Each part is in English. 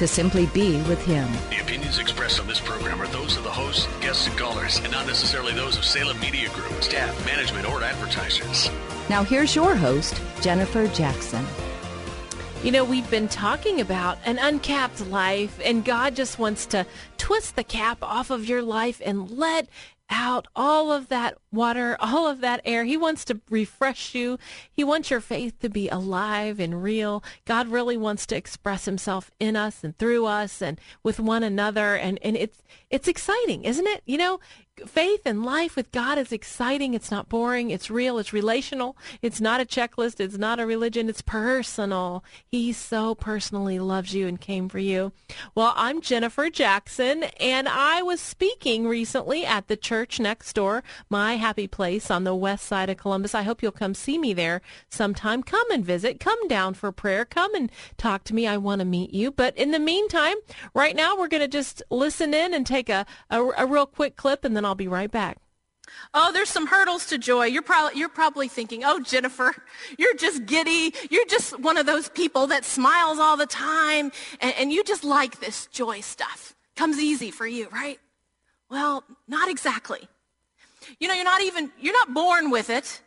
to simply be with Him. The opinions expressed on this program are those of the hosts, guests, and callers, and not necessarily those of Salem Media Group, staff, management, or advertisers. Now, here's your host, Jennifer Jackson. You know, we've been talking about an uncapped life, and God just wants to twist the cap off of your life and let out all of that water, all of that air. He wants to refresh you. He wants your faith to be alive and real. God really wants to express himself in us and through us and with one another. And, and it's, it's exciting, isn't it? You know, faith and life with God is exciting. It's not boring. It's real. It's relational. It's not a checklist. It's not a religion. It's personal. He so personally loves you and came for you. Well, I'm Jennifer Jackson, and I was speaking recently at the church next door, my happy place on the west side of Columbus. I hope you'll come see me there sometime. Come and visit. Come down for prayer. Come and talk to me. I want to meet you. But in the meantime, right now, we're going to just listen in and take a, a, a real quick clip, and then I'll be right back. Oh, there's some hurdles to joy. You're probably, you're probably thinking, oh, Jennifer, you're just giddy. You're just one of those people that smiles all the time, and, and you just like this joy stuff. Comes easy for you, right? Well, not exactly. You know, you're not even, you're not born with it.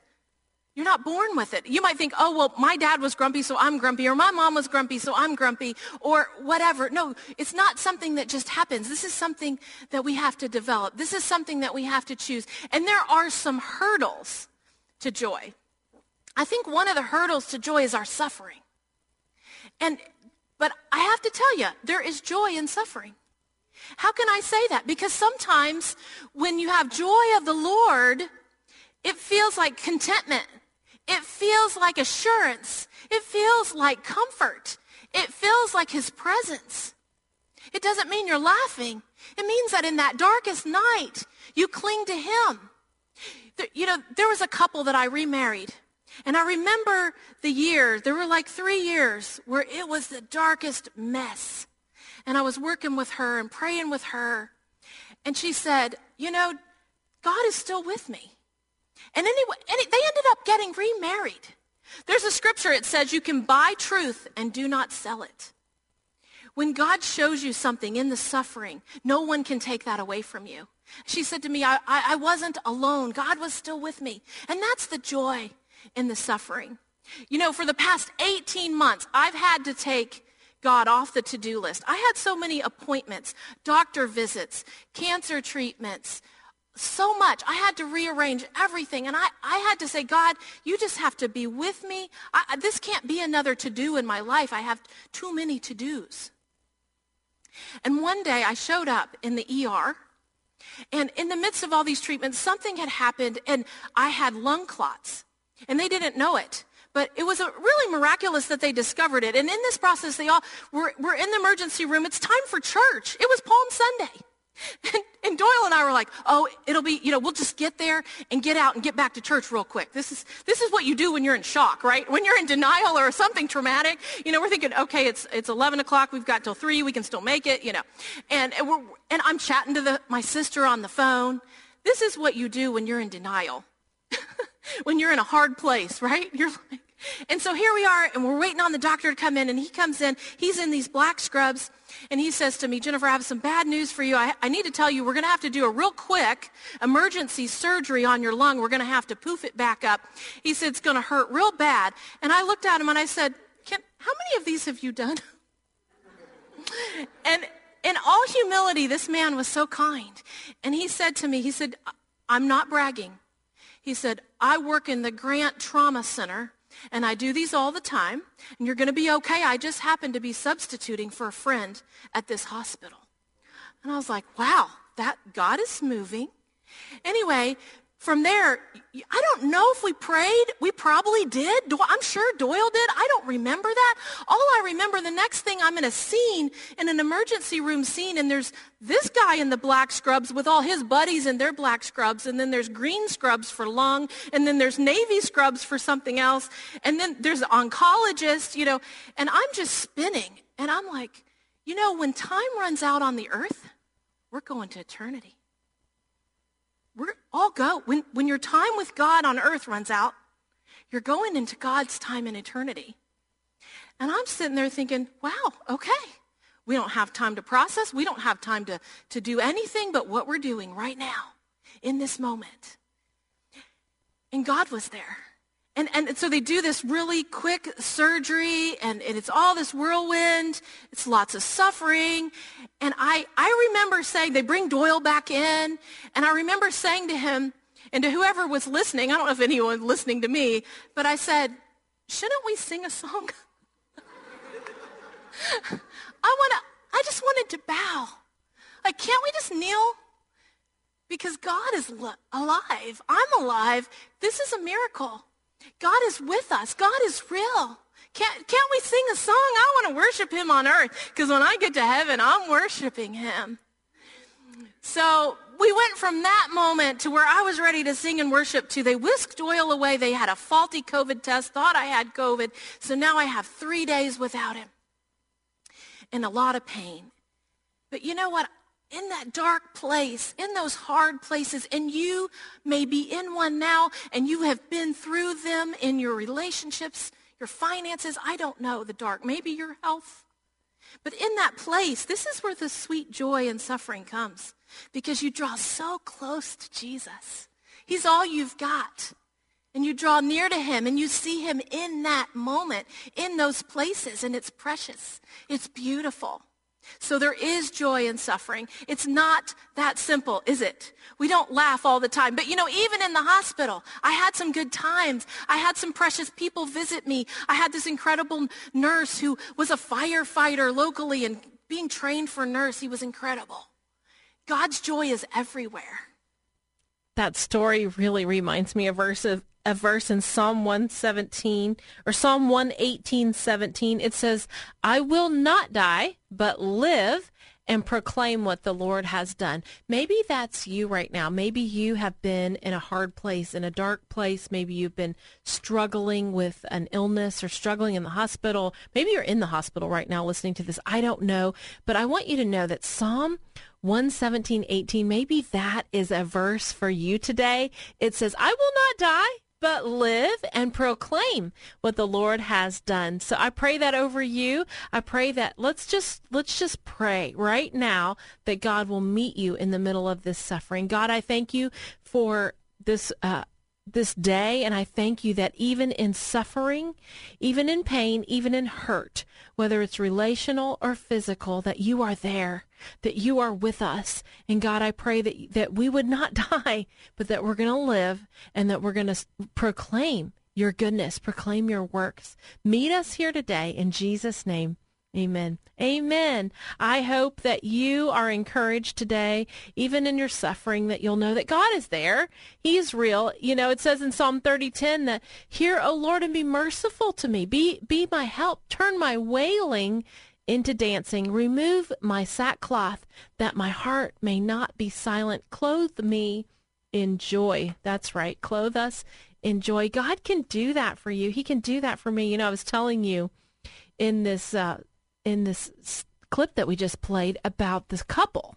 You're not born with it. You might think, oh, well, my dad was grumpy, so I'm grumpy, or my mom was grumpy, so I'm grumpy, or whatever. No, it's not something that just happens. This is something that we have to develop. This is something that we have to choose. And there are some hurdles to joy. I think one of the hurdles to joy is our suffering. And, but I have to tell you, there is joy in suffering. How can I say that? Because sometimes when you have joy of the Lord, it feels like contentment it feels like assurance. It feels like comfort. It feels like his presence. It doesn't mean you're laughing. It means that in that darkest night, you cling to him. You know, there was a couple that I remarried. And I remember the years, there were like three years where it was the darkest mess. And I was working with her and praying with her. And she said, you know, God is still with me. And anyway, and they ended up getting remarried. There's a scripture, it says you can buy truth and do not sell it. When God shows you something in the suffering, no one can take that away from you. She said to me, I, I, I wasn't alone. God was still with me. And that's the joy in the suffering. You know, for the past 18 months, I've had to take God off the to-do list. I had so many appointments, doctor visits, cancer treatments, so much. I had to rearrange everything. And I, I had to say, God, you just have to be with me. I, this can't be another to-do in my life. I have too many to-dos. And one day I showed up in the ER. And in the midst of all these treatments, something had happened and I had lung clots. And they didn't know it. But it was really miraculous that they discovered it. And in this process, they all were, were in the emergency room. It's time for church. It was Palm Sunday. And, and, Doyle and I were like, oh, it'll be, you know, we'll just get there and get out and get back to church real quick. This is, this is what you do when you're in shock, right? When you're in denial or something traumatic, you know, we're thinking, okay, it's, it's 11 o'clock. We've got till 3. We can still make it, you know. And, and, we're, and I'm chatting to the, my sister on the phone. This is what you do when you're in denial. when you're in a hard place, right? You're like, and so here we are, and we're waiting on the doctor to come in, and he comes in. He's in these black scrubs, and he says to me, Jennifer, I have some bad news for you. I, I need to tell you, we're going to have to do a real quick emergency surgery on your lung. We're going to have to poof it back up. He said, it's going to hurt real bad. And I looked at him, and I said, how many of these have you done? and in all humility, this man was so kind. And he said to me, he said, I'm not bragging. He said, I work in the Grant Trauma Center, and I do these all the time, and you're going to be okay. I just happen to be substituting for a friend at this hospital. And I was like, wow, that God is moving. Anyway, from there, I don't know if we prayed. We probably did. I'm sure Doyle did. I don't remember that. All I remember, the next thing I'm in a scene, in an emergency room scene, and there's this guy in the black scrubs with all his buddies in their black scrubs, and then there's green scrubs for lung, and then there's navy scrubs for something else, and then there's an oncologist, you know, and I'm just spinning. And I'm like, you know, when time runs out on the earth, we're going to eternity. We're all go. When, when your time with God on earth runs out, you're going into God's time in eternity. And I'm sitting there thinking, wow, okay. We don't have time to process. We don't have time to, to do anything but what we're doing right now in this moment. And God was there. And, and so they do this really quick surgery, and, and it's all this whirlwind. It's lots of suffering. And I, I remember saying, they bring Doyle back in, and I remember saying to him, and to whoever was listening, I don't know if anyone listening to me, but I said, shouldn't we sing a song? I want to, I just wanted to bow. Like, can't we just kneel? Because God is alive. I'm alive. This is a miracle. God is with us. God is real. Can't, can't we sing a song? I want to worship him on earth because when I get to heaven, I'm worshiping him. So we went from that moment to where I was ready to sing and worship to they whisked Doyle away. They had a faulty COVID test, thought I had COVID. So now I have three days without him and a lot of pain. But you know what? In that dark place, in those hard places, and you may be in one now, and you have been through them in your relationships, your finances, I don't know, the dark, maybe your health. But in that place, this is where the sweet joy and suffering comes because you draw so close to Jesus. He's all you've got. And you draw near to him and you see him in that moment, in those places, and it's precious. It's beautiful. So there is joy in suffering. It's not that simple, is it? We don't laugh all the time. But you know, even in the hospital, I had some good times. I had some precious people visit me. I had this incredible nurse who was a firefighter locally and being trained for nurse. He was incredible. God's joy is everywhere. That story really reminds me of verse a verse in Psalm 117 or Psalm 118, 17. It says, I will not die, but live and proclaim what the Lord has done. Maybe that's you right now. Maybe you have been in a hard place, in a dark place. Maybe you've been struggling with an illness or struggling in the hospital. Maybe you're in the hospital right now listening to this. I don't know. But I want you to know that Psalm 117, 18, maybe that is a verse for you today. It says, I will not die but live and proclaim what the Lord has done. So I pray that over you. I pray that let's just let's just pray right now that God will meet you in the middle of this suffering. God, I thank you for this uh, this day, and I thank you that even in suffering, even in pain, even in hurt, whether it's relational or physical, that you are there, that you are with us. And God, I pray that, that we would not die, but that we're going to live and that we're going to proclaim your goodness, proclaim your works. Meet us here today in Jesus' name. Amen. Amen. I hope that you are encouraged today, even in your suffering, that you'll know that God is there. He is real. You know, it says in Psalm 30:10 that, "Hear, O Lord, and be merciful to me. Be be my help. Turn my wailing into dancing. Remove my sackcloth, that my heart may not be silent. Clothe me in joy." That's right. Clothe us in joy. God can do that for you. He can do that for me. You know, I was telling you in this uh, in this clip that we just played about this couple.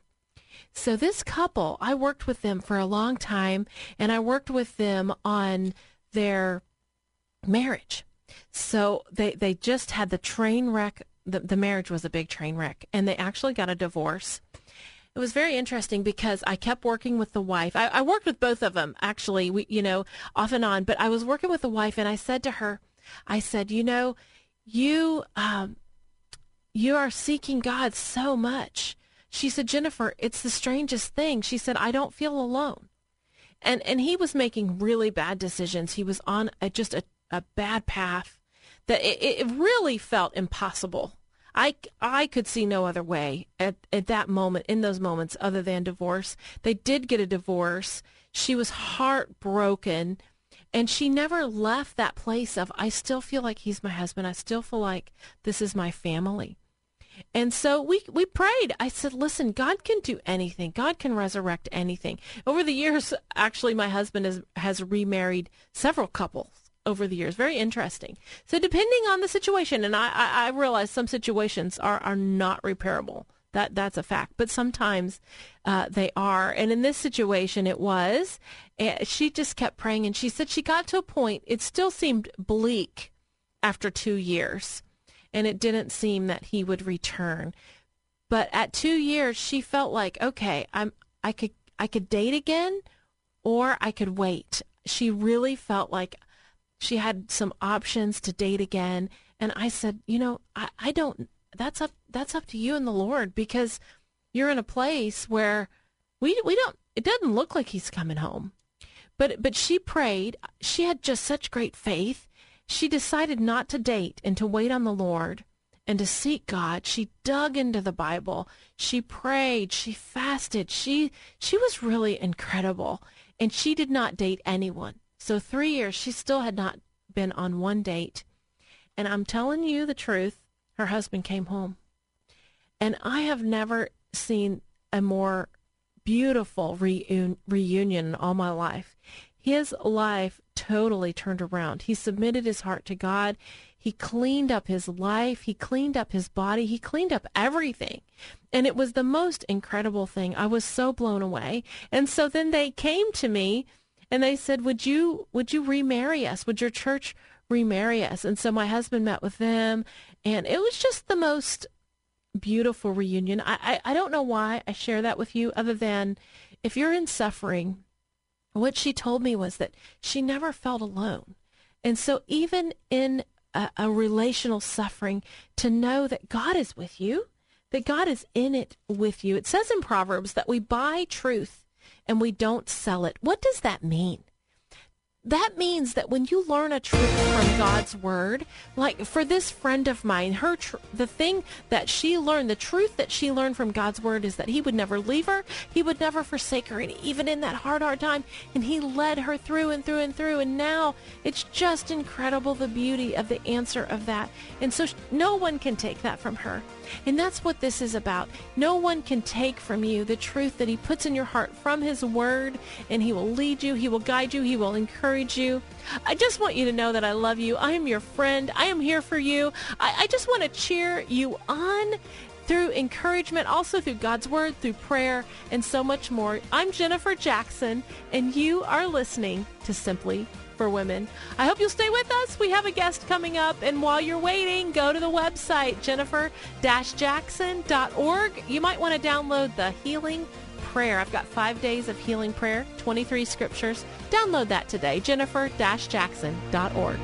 So this couple, I worked with them for a long time and I worked with them on their marriage. So they they just had the train wreck the, the marriage was a big train wreck and they actually got a divorce. It was very interesting because I kept working with the wife. I, I worked with both of them actually, we you know, off and on, but I was working with the wife and I said to her, I said, you know, you um, you are seeking God so much. She said, Jennifer, it's the strangest thing. She said, I don't feel alone. and and he was making really bad decisions. He was on a, just a, a bad path that it, it really felt impossible. I, I could see no other way at, at that moment, in those moments, other than divorce. They did get a divorce. She was heartbroken. And she never left that place of, I still feel like he's my husband. I still feel like this is my family. And so we we prayed. I said, "Listen, God can do anything. God can resurrect anything." Over the years, actually, my husband has has remarried several couples over the years. Very interesting. So depending on the situation, and I I, I realize some situations are are not repairable. That that's a fact. But sometimes uh, they are. And in this situation, it was. And she just kept praying, and she said she got to a point. It still seemed bleak after two years and it didn't seem that he would return. But at 2 years she felt like, okay, I'm I could I could date again or I could wait. She really felt like she had some options to date again and I said, you know, I, I don't that's up that's up to you and the Lord because you're in a place where we we don't it doesn't look like he's coming home. But but she prayed. She had just such great faith she decided not to date and to wait on the Lord and to seek God. She dug into the Bible. She prayed. She fasted. She she was really incredible. And she did not date anyone. So 3 years she still had not been on one date. And I'm telling you the truth, her husband came home. And I have never seen a more beautiful reun- reunion in all my life. His life totally turned around. He submitted his heart to God. He cleaned up his life. He cleaned up his body. He cleaned up everything. And it was the most incredible thing. I was so blown away. And so then they came to me and they said, "Would you would you remarry us? Would your church remarry us?" And so my husband met with them, and it was just the most beautiful reunion. I, I, I don't know why I share that with you, other than if you're in suffering what she told me was that she never felt alone. And so, even in a, a, relational suffering, to know that God is with you, that God is in it with you. It says in Proverbs that we buy truth and we don't sell it. What does that mean? That means that when you learn a truth from God's word, like for this friend of mine, her tr- the thing that she learned, the truth that she learned from God's word is that he would never leave her, he would never forsake her, and even in that hard hard time, and he led her through and through and through, and now it's just incredible the beauty of the answer of that. And so no one can take that from her. And that's what this is about. No one can take from you the truth that He puts in your heart from His Word, and He will lead you, He will guide you, He will encourage you. I just want you to know that I love you. I am your friend. I am here for you. I, I just want to cheer you on through encouragement, also through God's Word, through prayer, and so much more. I'm Jennifer Jackson, and you are listening to Simply for women. I hope you'll stay with us. We have a guest coming up. And while you're waiting, go to the website, jennifer-jackson.org. You might want to download the Healing Prayer. I've got five days of healing prayer, 23 scriptures. Download that today, jennifer-jackson.org.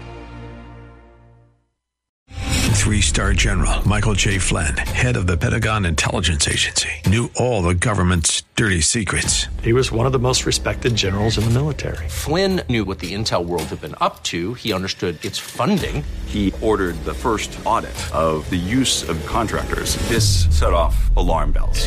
Three star general Michael J. Flynn, head of the Pentagon Intelligence Agency, knew all the government's dirty secrets. He was one of the most respected generals in the military. Flynn knew what the intel world had been up to, he understood its funding. He ordered the first audit of the use of contractors. This set off alarm bells.